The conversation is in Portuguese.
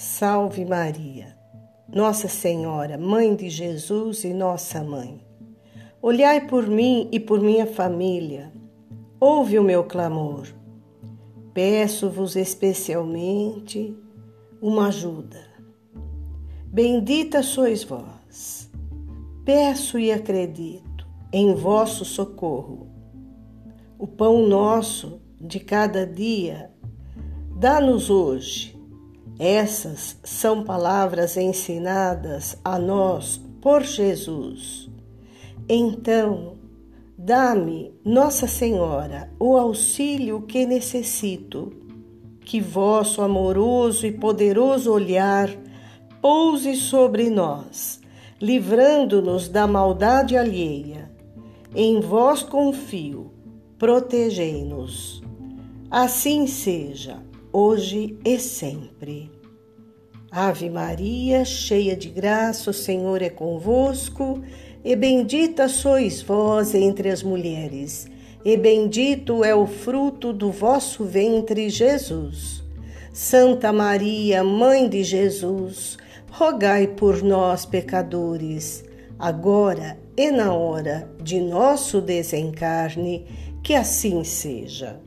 Salve Maria, Nossa Senhora, Mãe de Jesus e Nossa Mãe. Olhai por mim e por minha família, ouve o meu clamor. Peço-vos especialmente uma ajuda. Bendita sois vós. Peço e acredito em vosso socorro. O pão nosso de cada dia, dá-nos hoje essas são palavras ensinadas a nós por Jesus. Então, dá-me, Nossa Senhora, o auxílio que necessito, que vosso amoroso e poderoso olhar pouse sobre nós, livrando-nos da maldade alheia. Em vós confio, protegei-nos. Assim seja hoje e sempre. Ave Maria, cheia de graça, o Senhor é convosco, e bendita sois vós entre as mulheres, e bendito é o fruto do vosso ventre, Jesus. Santa Maria, Mãe de Jesus, rogai por nós, pecadores, agora e na hora de nosso desencarne, que assim seja.